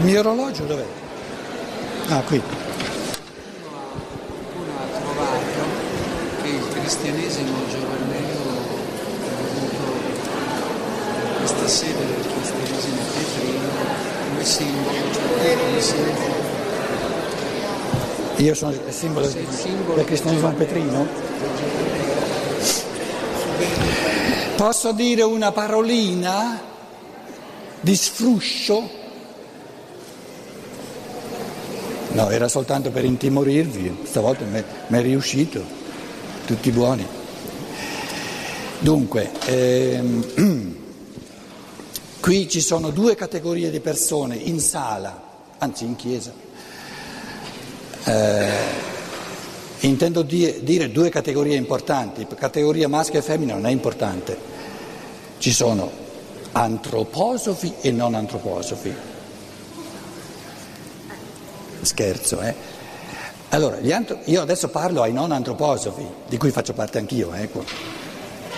Il mio orologio dov'è? Ah, qui. Qualcuno ha trovato che il cristianesimo giovanneo ha avuto questa sede del cristianesimo pietrino come simbolo, cioè come simbolo Io sono il simbolo simbolo del cristianesimo petrino. Posso dire una parolina di sfruscio? No, era soltanto per intimorirvi, stavolta mi è riuscito, tutti buoni. Dunque, ehm, qui ci sono due categorie di persone in sala, anzi in chiesa. Eh, intendo dire, dire due categorie importanti, categoria maschio e femmina non è importante, ci sono antroposofi e non antroposofi. Scherzo, eh? Allora, antro- io adesso parlo ai non antroposofi, di cui faccio parte anch'io, eh, qua.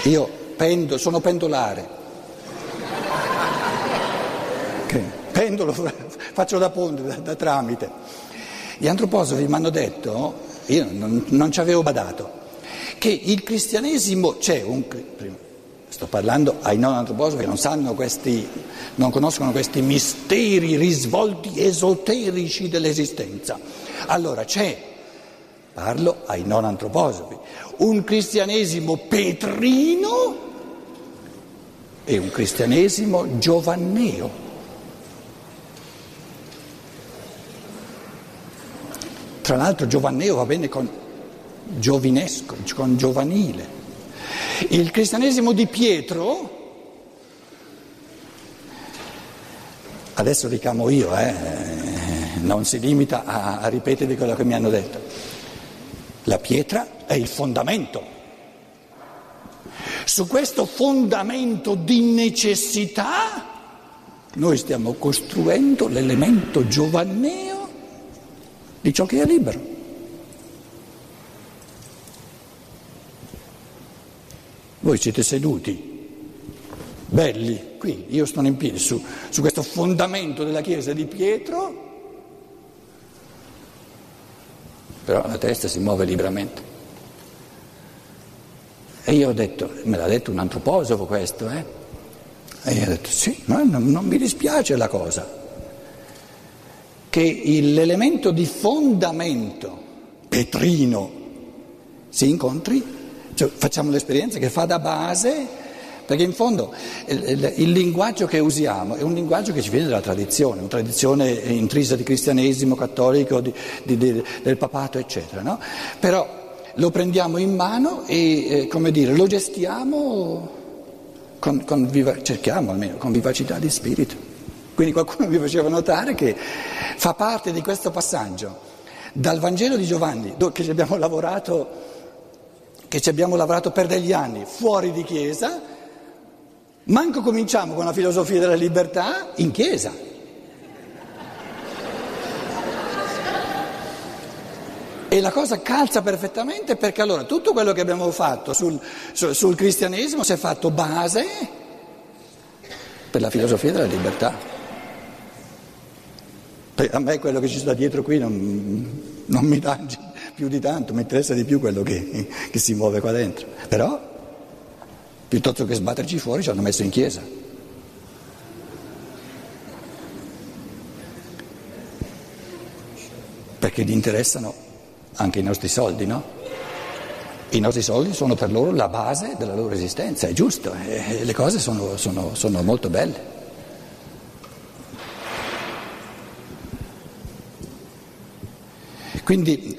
Io pendo, sono pendolare. Che pendolo, faccio da ponte, da, da tramite. Gli antroposofi mi hanno detto, io non, non ci avevo badato, che il cristianesimo c'è un... prima, sto parlando ai non antroposofi che non sanno questi, non conoscono questi misteri, risvolti esoterici dell'esistenza. Allora c'è, parlo ai non antroposofi, un cristianesimo petrino e un cristianesimo giovanneo. Tra l'altro giovanneo va bene con giovinesco, con giovanile. Il cristianesimo di Pietro, adesso ricamo io, eh, non si limita a, a ripetere quello che mi hanno detto. La pietra è il fondamento. Su questo fondamento di necessità noi stiamo costruendo l'elemento giovanneo di ciò che è libero. Voi siete seduti, belli, qui, io sono in piedi su, su questo fondamento della chiesa di Pietro, però la testa si muove liberamente. E io ho detto, me l'ha detto un antroposofo questo, eh? E io ho detto, sì, ma non, non mi dispiace la cosa, che l'elemento di fondamento petrino si incontri, cioè facciamo l'esperienza che fa da base, perché in fondo il, il- linguaggio che usiamo è un linguaggio che ci viene dalla tradizione, una tradizione intrisa di cristianesimo cattolico, di- di- di- del papato, eccetera. no? Però lo prendiamo in mano e, eh, dire, lo gestiamo con, con viva- cerchiamo almeno con vivacità di spirito. Quindi qualcuno mi faceva notare che fa parte di questo passaggio dal Vangelo di Giovanni, che ci abbiamo lavorato, che ci abbiamo lavorato per degli anni fuori di chiesa, manco cominciamo con la filosofia della libertà in chiesa. E la cosa calza perfettamente perché allora tutto quello che abbiamo fatto sul, sul- sul cristianesimo si è fatto base per la filosofia della libertà. A me quello che ci sta dietro qui non, non mi dà più di tanto, mi interessa di più quello che, che si muove qua dentro. Però, piuttosto che sbatterci fuori, ci hanno messo in chiesa. Perché gli interessano anche i nostri soldi, no? I nostri soldi sono per loro la base della loro esistenza, è giusto, e le cose sono, sono- sono molto belle. Quindi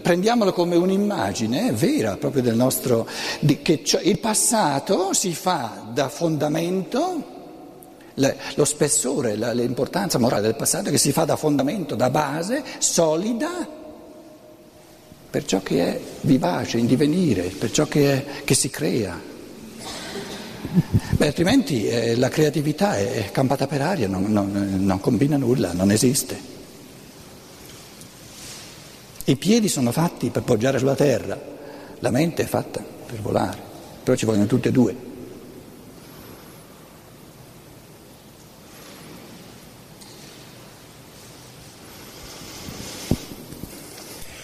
prendiamolo come un'immagine vera proprio del nostro, che il passato si fa da fondamento, lo spessore, l'importanza morale del passato che si fa da fondamento, da base solida per ciò che è vivace, in divenire, per ciò che, è- che si crea. Beh, altrimenti eh, la creatività è campata per aria, non, non- non combina nulla, non esiste. I piedi sono fatti per poggiare sulla terra, la mente è fatta per volare, però ci vogliono tutte e due.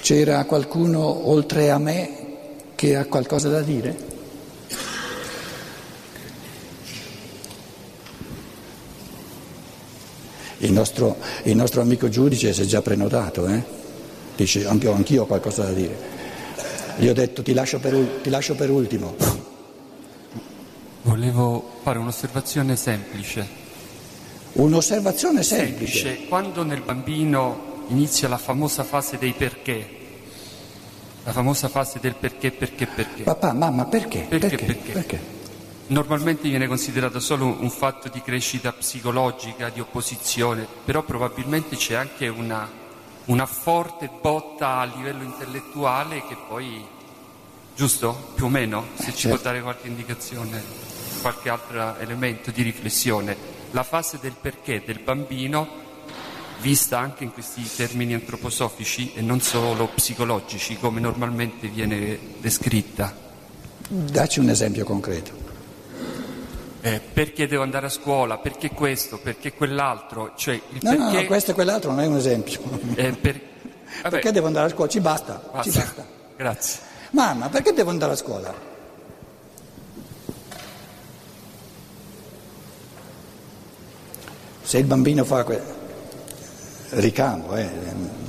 C'era qualcuno oltre a me che ha qualcosa da dire? Il nostro, il nostro amico giudice si è già prenotato, eh? Dice anch'io, anch'io ho qualcosa da dire. Gli ho detto ti lascio per, ti lascio per ultimo. Volevo fare un'osservazione semplice. Un'osservazione semplice. semplice. Quando nel bambino inizia la famosa fase dei perché, la famosa fase del perché, perché, perché. Papà, mamma, perché? Perché, perché? perché? perché? Normalmente viene considerato solo un fatto di crescita psicologica, di opposizione, però probabilmente c'è anche una, una forte botta a livello intellettuale che poi, giusto? Più o meno, se ci può dare qualche indicazione, qualche altro elemento di riflessione. La fase del perché del bambino, vista anche in questi termini antroposofici e non solo psicologici, come normalmente viene descritta. Dacci un esempio concreto. Eh, perché devo andare a scuola, perché questo, perché quell'altro, cioè No, perché... no, no, questo e quell'altro non è un esempio. eh, per- Perché devo andare a scuola? Ci basta, ci basta. basta. Grazie. Mamma, perché devo andare a scuola? Se il bambino fa que... ricamo, eh,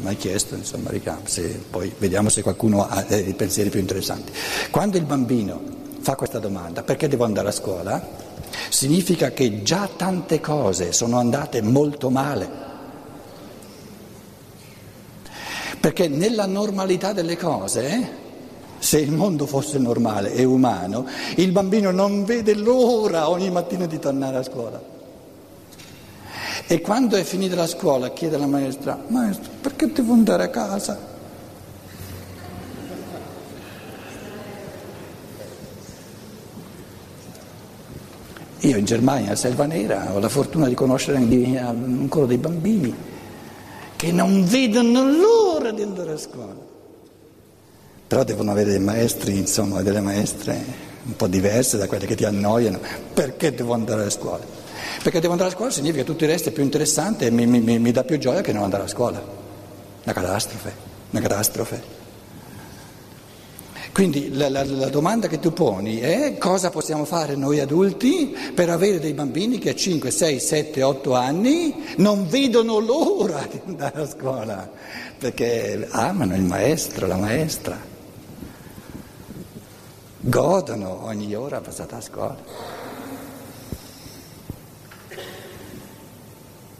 mi chiesto, insomma, ricamo, se, poi vediamo se qualcuno ha dei pensieri più interessanti. Quando il bambino fa questa domanda, perché devo andare a scuola? Significa che già tante cose sono andate molto male. Perché nella normalità delle cose, se il mondo fosse normale e umano, il bambino non vede l'ora ogni mattina di tornare a scuola. E quando è finita la scuola chiede alla maestra, maestra, perché devo andare a casa? Io in Germania, a Selva Nera, ho la fortuna di conoscere ancora dei bambini che non vedono l'ora di andare a scuola. Però devono avere dei maestri, insomma, delle maestre un po' diverse da quelle che ti annoiano. Perché devo andare a scuola? Perché devo andare a scuola significa che tutto il resto è più interessante e mi, mi, mi dà più gioia che non andare a scuola. Una catastrofe, una catastrofe. Quindi la, la, la, domanda che tu poni è cosa possiamo fare noi adulti per avere dei bambini che a 5, 6, 7, 8 anni non vedono l'ora di andare a scuola, perché amano il maestro, la maestra, godono ogni ora passata a scuola.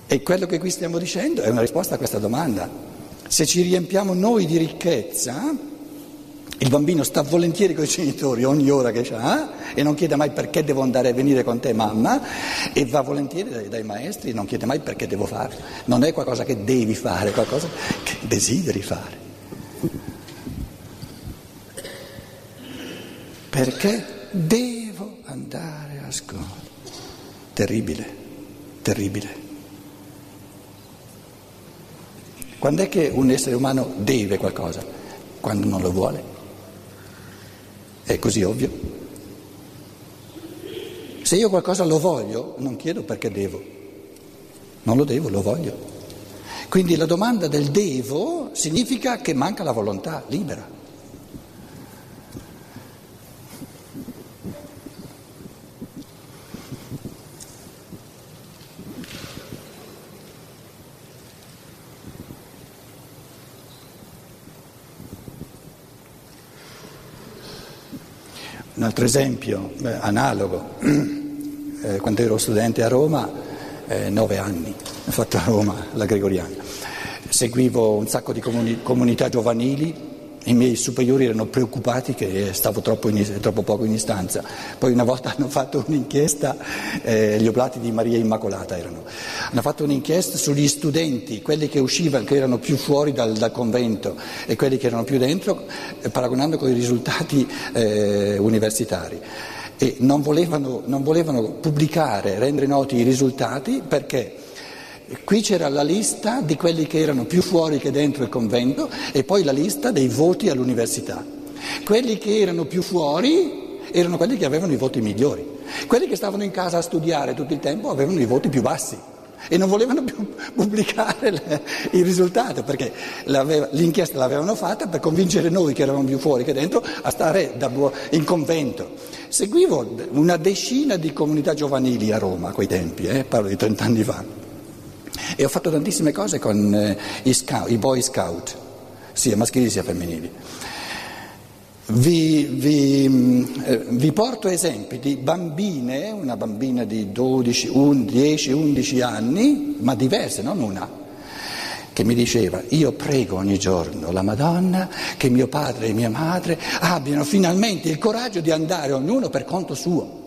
E quello che qui stiamo dicendo è una risposta a questa domanda. Se ci riempiamo noi di ricchezza, il bambino sta volentieri con i genitori ogni ora che ha e non chiede mai perché devo andare a venire con te mamma e va volentieri dai, dai maestri e non chiede mai perché devo farlo. Non è qualcosa che devi fare, è qualcosa che desideri fare. Perché devo andare a scuola. Terribile, terribile. Quando è che un essere umano deve qualcosa? Quando non lo vuole. È così ovvio. Se io qualcosa lo voglio, non chiedo perché devo. Non lo devo, lo voglio. Quindi la domanda del devo significa che manca la volontà libera. Un altro esempio eh, analogo, eh, quando ero studente a Roma, eh, nove anni, ho fatto a Roma la Gregoriana, seguivo un sacco di comuni- comunità giovanili, i miei superiori erano preoccupati che stavo troppo, in, troppo poco in istanza, poi una volta hanno fatto un'inchiesta, eh, gli oblati di Maria Immacolata erano, hanno fatto un'inchiesta sugli studenti, quelli che uscivano, che erano più fuori dal, dal convento e quelli che erano più dentro, eh, paragonando con i risultati eh, universitari. E non volevano, non volevano pubblicare, rendere noti i risultati perché Qui c'era la lista di quelli che erano più fuori che dentro il convento e poi la lista dei voti all'università. Quelli che erano più fuori erano quelli che avevano i voti migliori. Quelli che stavano in casa a studiare tutto il tempo avevano i voti più bassi. e non volevano più pubblicare le, il risultato perché l'inchiesta l'avevano fatta per convincere noi che eravamo più fuori che dentro a stare buo, in convento. Seguivo una decina di comunità giovanili a Roma a quei tempi, eh, parlo di 30 anni fa, e ho fatto tantissime cose con eh, i, scout, i boy scout, sia maschili sia femminili. Vi, vi, mm, eh, vi, porto esempi di bambine, una bambina di 12, 10, 11 anni, ma diverse, non una, che mi diceva io prego ogni giorno la Madonna che mio padre e mia madre abbiano finalmente il coraggio di andare ognuno per conto suo.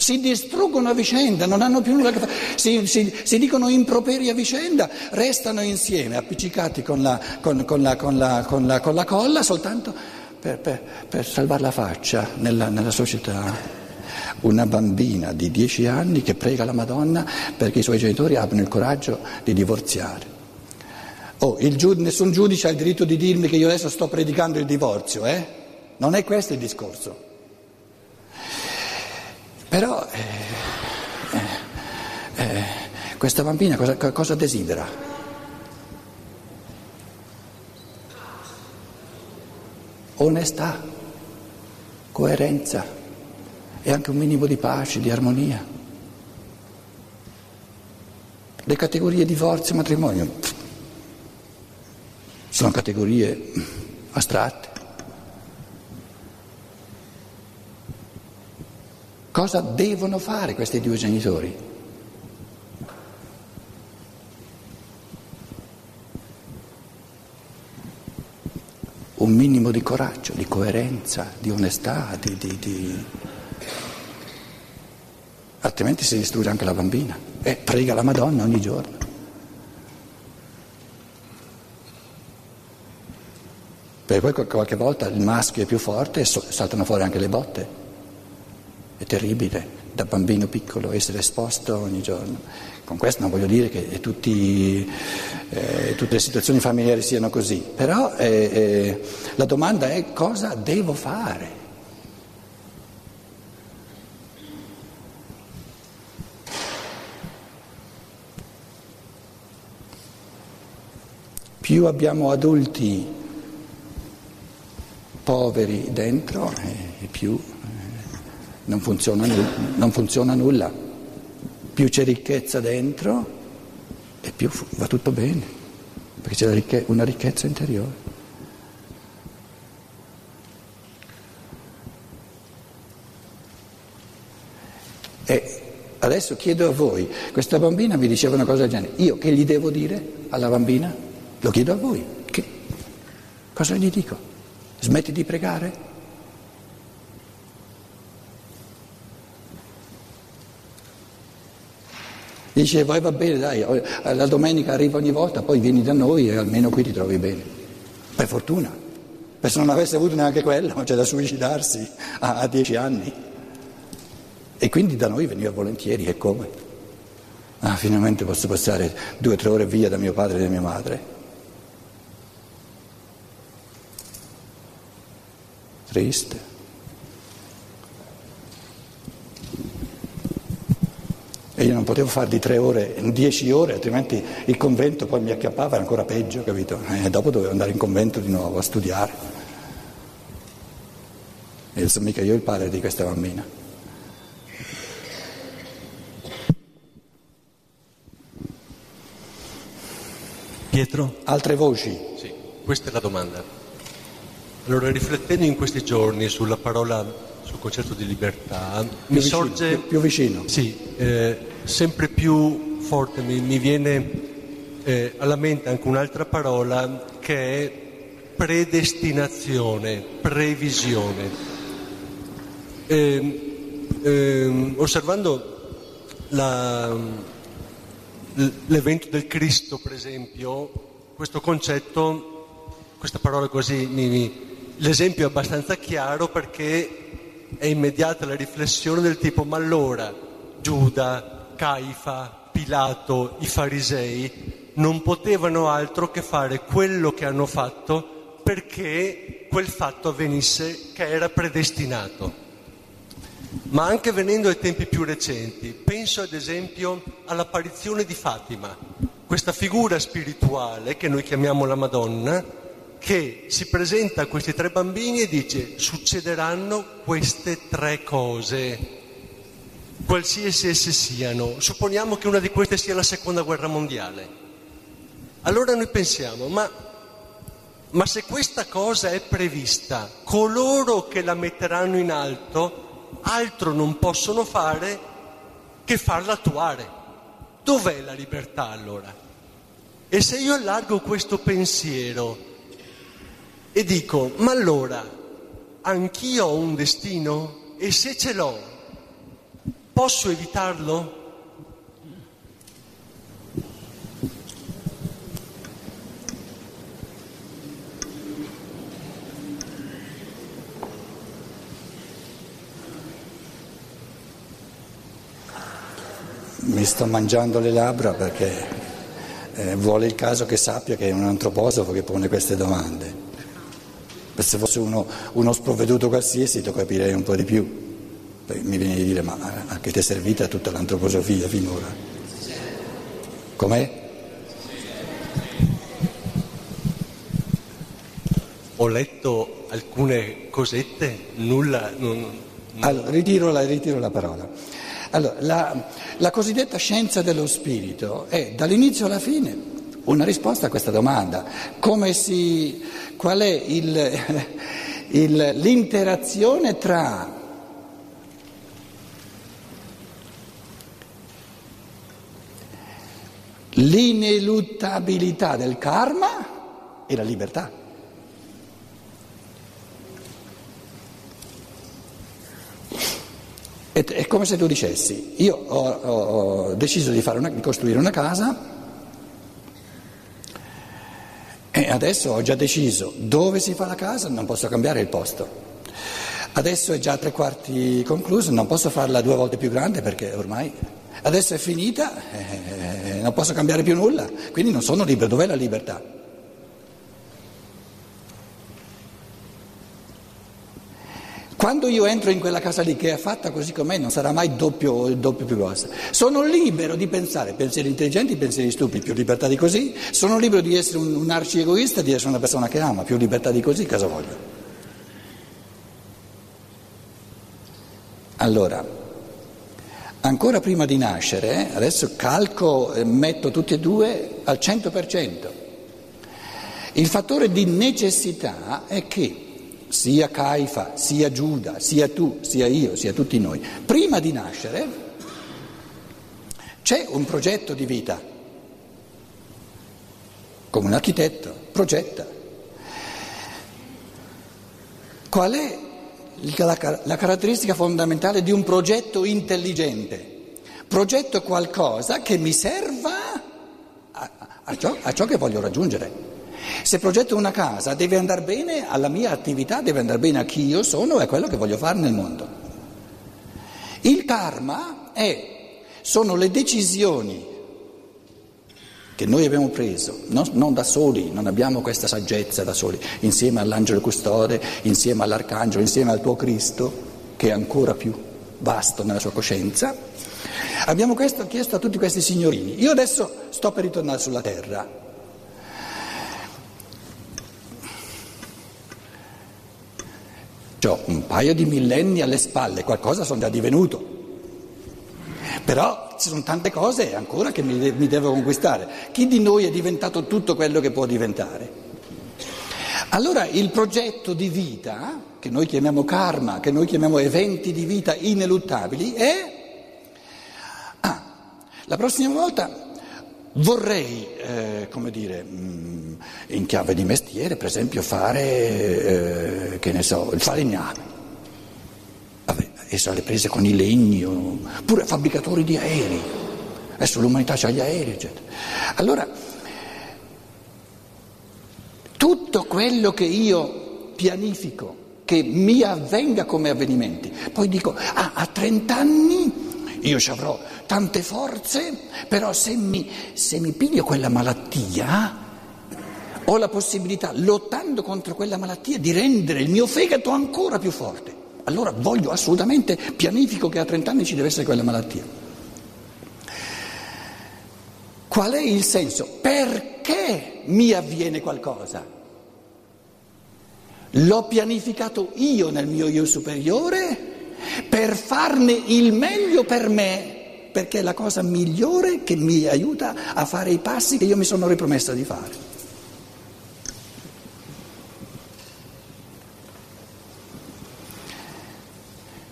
Si distruggono a vicenda, non hanno più nulla a che fare, si, si, si dicono improperi a vicenda, restano insieme, appiccicati con la, con, con la, con la, la colla soltanto per, per, per, salvare la faccia nella, nella società. Una bambina di dieci anni che prega la Madonna perché i suoi genitori abbiano il coraggio di divorziare. Oh, giudice, nessun giudice ha il diritto di dirmi che io adesso sto predicando il divorzio, eh? Non è questo il discorso. Però eh, eh, eh, questa bambina cosa, cosa desidera? Onestà, coerenza e anche un minimo di pace, di armonia. Le categorie divorzio e matrimonio sono categorie astratte. Cosa devono fare questi due genitori? Un minimo di coraggio, di coerenza, di onestà, di, di, di... altrimenti si distrugge anche la bambina e prega la Madonna ogni giorno. Perché poi qualche volta il maschio è più forte e saltano fuori anche le botte. È terribile da bambino piccolo essere esposto ogni giorno. Con questo non voglio dire che tutti, eh, tutte le situazioni familiari siano così, però eh, eh, la domanda è cosa devo fare? Più abbiamo adulti poveri dentro, e più non funziona, non funziona nulla. Più c'è ricchezza dentro e più va tutto bene, perché c'è una ricchezza interiore. E adesso chiedo a voi, questa bambina mi diceva una cosa del genere, io che gli devo dire alla bambina? Lo chiedo a voi, che, cosa gli dico? Smetti di pregare? Dice, poi va bene, dai, la domenica arriva ogni volta, poi vieni da noi e almeno qui ti trovi bene. Per fortuna, perché se non avesse avuto neanche quello, c'è da suicidarsi a, a dieci anni. E quindi da noi veniva volentieri, e come? Ah, finalmente posso passare due o tre ore via da mio padre e da mia madre. Triste. E io non potevo fare di tre ore, dieci ore, altrimenti il convento poi mi acchiappava, era ancora peggio, capito? E dopo dovevo andare in convento di nuovo a studiare. E sono mica io il padre di questa bambina. Pietro? Altre voci? Sì, questa è la domanda. Allora, riflettendo in questi giorni sulla parola, sul concetto di libertà, più mi vicino, sorge... Più, più vicino. Sì, eh, sempre più forte mi, mi viene eh, alla mente anche un'altra parola che è predestinazione, previsione. Eh, eh, osservando la, l'evento del Cristo, per esempio, questo concetto, questa parola così, mi, mi, l'esempio è abbastanza chiaro perché è immediata la riflessione del tipo ma allora Giuda, Caifa, Pilato, i farisei non potevano altro che fare quello che hanno fatto perché quel fatto avvenisse che era predestinato. Ma anche venendo ai tempi più recenti, penso ad esempio all'apparizione di Fatima, questa figura spirituale che noi chiamiamo la Madonna, che si presenta a questi tre bambini e dice succederanno queste tre cose, qualsiasi esse siano. Supponiamo che una di queste sia la seconda guerra mondiale. Allora noi pensiamo, ma, ma se questa cosa è prevista, coloro che la metteranno in alto altro non possono fare che farla attuare. Dov'è la libertà allora? E se io allargo questo pensiero e dico, ma allora anch'io ho un destino? E se ce l'ho, posso evitarlo? mi sto mangiando le labbra perché eh, vuole il caso che sappia che è un antroposofo che pone queste domande. Se fosse uno, uno sprovveduto qualsiasi lo capirei un po' di più. Poi mi viene di dire ma a che ti è servita tutta l'antroposofia finora? Com'è? Ho letto alcune cosette, nulla... Non... Allora, ritiro la, ritiro la parola. Allora, la, la cosiddetta scienza dello spirito è dall'inizio alla fine una risposta a questa domanda. Si, qual è il, il, l'interazione tra l'ineluttabilità del karma e la libertà? È come se tu dicessi, io ho, ho deciso di, una, di, costruire una casa e adesso ho già deciso dove si fa la casa, non posso cambiare il posto. Adesso è già tre quarti concluso, non posso farla due volte più grande perché ormai adesso è finita, eh, non posso cambiare più nulla, quindi non sono libero. Dov'è la libertà? Quando io entro in quella casa lì che è fatta così com'è non sarà mai doppio, doppio più grossa. Sono libero di pensare pensieri intelligenti, pensieri stupidi, più libertà di così. Sono libero di essere un, un arci egoista, di essere una persona che ama, più libertà di così, cosa voglio? Allora, ancora prima di nascere, eh, adesso calco, e metto tutti e due al 100%. Il fattore di necessità è che sia Caifa, sia Giuda, sia tu, sia io, sia tutti noi, prima di nascere c'è un progetto di vita, come un architetto progetta. Qual è la, la caratteristica fondamentale di un progetto intelligente? Progetto qualcosa che mi serva a, a, ciò, a ciò che voglio raggiungere. Se progetto una casa deve andare bene alla mia attività, deve andare bene a chi io sono e a quello che voglio fare nel mondo. Il karma è, sono le decisioni che noi abbiamo preso, non, non, da soli, non abbiamo questa saggezza da soli, insieme all'angelo custode, insieme all'arcangelo, insieme al tuo Cristo, che è ancora più vasto nella sua coscienza. Abbiamo questo, chiesto a tutti questi signorini. Io adesso sto per ritornare sulla terra, Ho un paio di millenni alle spalle, qualcosa sono già divenuto. Però ci sono tante cose ancora che mi, mi devo conquistare. Chi di noi è diventato tutto quello che può diventare? Allora il progetto di vita, che noi chiamiamo karma, che noi chiamiamo eventi di vita ineluttabili, è... Ah, la prossima volta vorrei, eh, come dire, mm, in chiave di mestiere, per esempio, fare, eh, che ne so, il falegname. Vabbè, essere alle prese con i legni, oppure fabbricatori di aerei. Adesso l'umanità ha gli aerei, eccetera. Allora, tutto quello che io pianifico, che mi avvenga come avvenimenti, poi dico, ah, a 30 anni io ci avrò tante forze, però se mi, se mi piglio quella malattia ho la possibilità, lottando contro quella malattia, di rendere il mio fegato ancora più forte. allora voglio assolutamente, pianifico che a 30 anni ci deve essere quella malattia. Qual è il senso? Perché mi avviene qualcosa? L'ho pianificato io nel mio io superiore per farne il meglio per me perché è la cosa migliore che mi aiuta a fare i passi che io mi sono ripromesso di fare.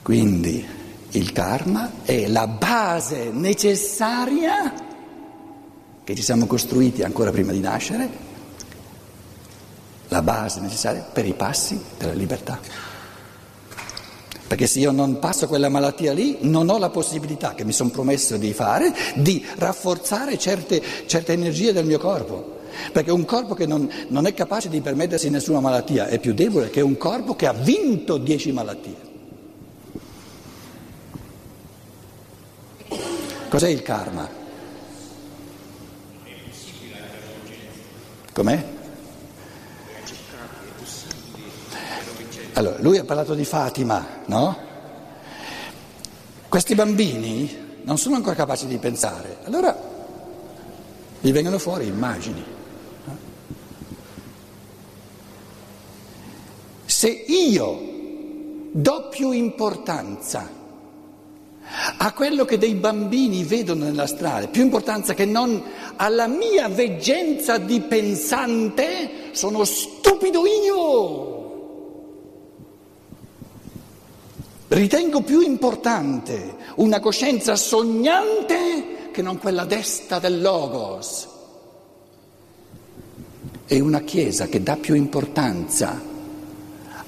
Quindi il karma è la base necessaria che ci siamo costruiti ancora prima di nascere, la base necessaria per i passi della libertà. Perché se io non passo quella malattia lì, non ho la possibilità, che mi sono promesso di fare, di rafforzare certe, certe energie del mio corpo. Perché un corpo che non, non è capace di permettersi nessuna malattia è più debole che un corpo che ha vinto dieci malattie. Cos'è il karma? Com'è? Allora, lui ha parlato di Fatima, no? Questi bambini non sono ancora capaci di pensare, allora gli vengono fuori immagini. Se io do più importanza a quello che dei bambini vedono nella strada, più importanza che non alla mia veggenza di pensante, sono stupido io. Ritengo più importante una coscienza sognante che non quella desta del logos. E una Chiesa che dà più importanza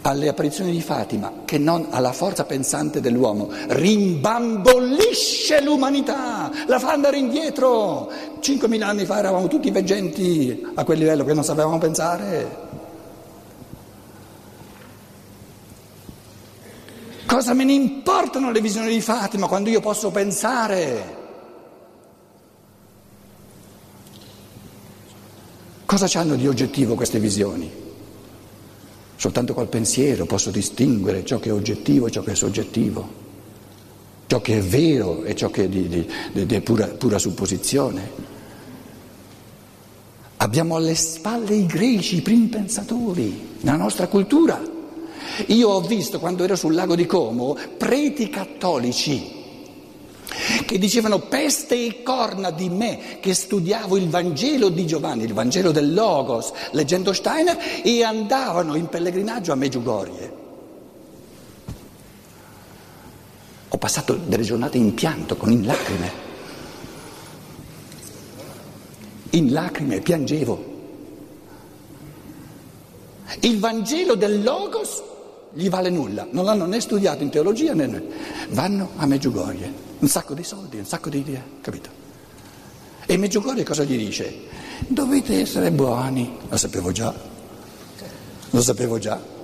alle apparizioni di Fatima che non alla forza pensante dell'uomo, rimbambolisce l'umanità, la fa andare indietro. Cinquemila anni fa eravamo tutti veggenti a quel livello che non sapevamo pensare. Cosa me ne importano le visioni di Fatima quando io posso pensare? Cosa hanno di oggettivo queste visioni? Soltanto col pensiero posso distinguere ciò che è oggettivo e ciò che è soggettivo, ciò che è vero e ciò che è di, di, di, pura, pura supposizione. Abbiamo alle spalle i greci, i primi pensatori, nella nostra cultura. Io ho visto quando ero sul lago di Como preti cattolici che dicevano peste e corna di me che studiavo il Vangelo di Giovanni, il Vangelo del Logos, leggendo Steiner e andavano in pellegrinaggio a Meggiugorie. Ho passato delle giornate in pianto, con in lacrime. In lacrime piangevo. Il Vangelo del Logos gli vale nulla, non l'hanno né studiato in teologia né... vanno a Meggiugorie, un sacco di soldi, un sacco di idee, capito? E Meggiugorie cosa gli dice? Dovete essere buoni, lo sapevo già, lo sapevo già.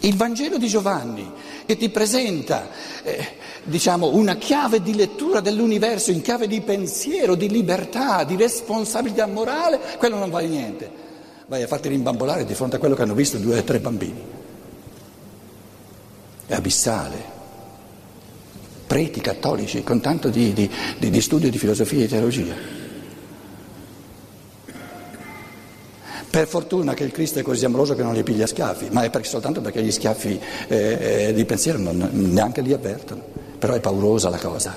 Il Vangelo di Giovanni che ti presenta, eh, diciamo, una chiave di lettura dell'universo in chiave di pensiero, di libertà, di responsabilità morale, quello non vale niente vai a farti rimbambolare di fronte a quello che hanno visto due o tre bambini. È abissale. Preti cattolici con tanto di, di, di, di studio di filosofia e teologia. Per fortuna che il Cristo è così amoroso che non li piglia schiaffi, ma è perché, soltanto perché gli schiaffi eh, eh di pensiero non, neanche li avvertono. Però è paurosa la cosa.